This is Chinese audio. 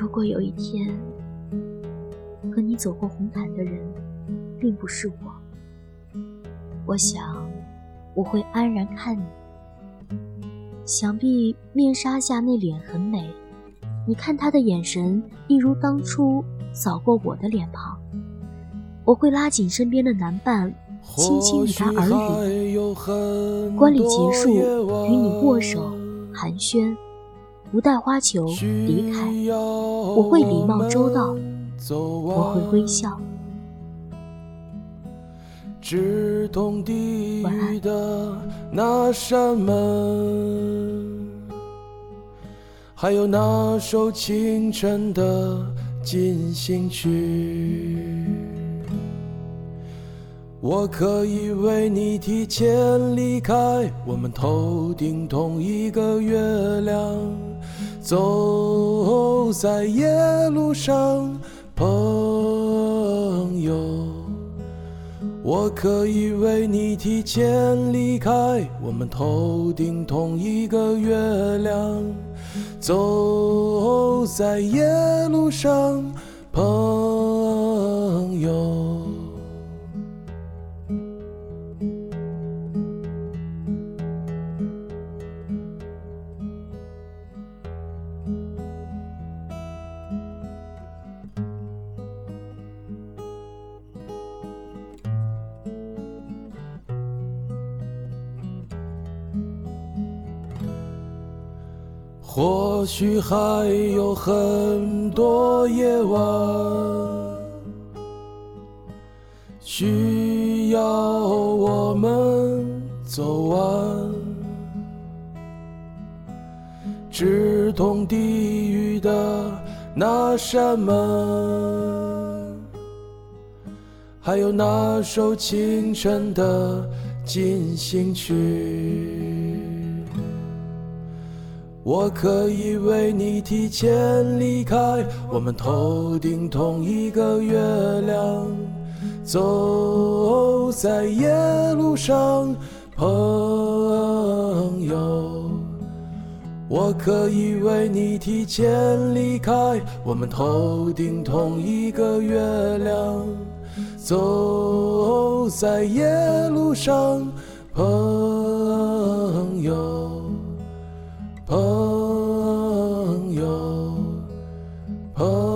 如果有一天和你走过红毯的人并不是我，我想我会安然看你。想必面纱下那脸很美，你看他的眼神一如当初扫过我的脸庞。我会拉紧身边的男伴，轻轻与他耳语。观礼结束，与你握手寒暄，不带花球离开。我会礼貌周到，我会微笑。直通地狱的那扇门，还有那首清晨的进行曲，我可以为你提前离开，我们头顶同一个月亮，走在夜路上，朋友。我可以为你提前离开，我们头顶同一个月亮，走在夜路上，朋或许还有很多夜晚需要我们走完，直通地狱的那扇门，还有那首清晨的进行曲。我可以为你提前离开，我们头顶同一个月亮，走在夜路上，朋友。我可以为你提前离开，我们头顶同一个月亮，走在夜路上，朋。Oh.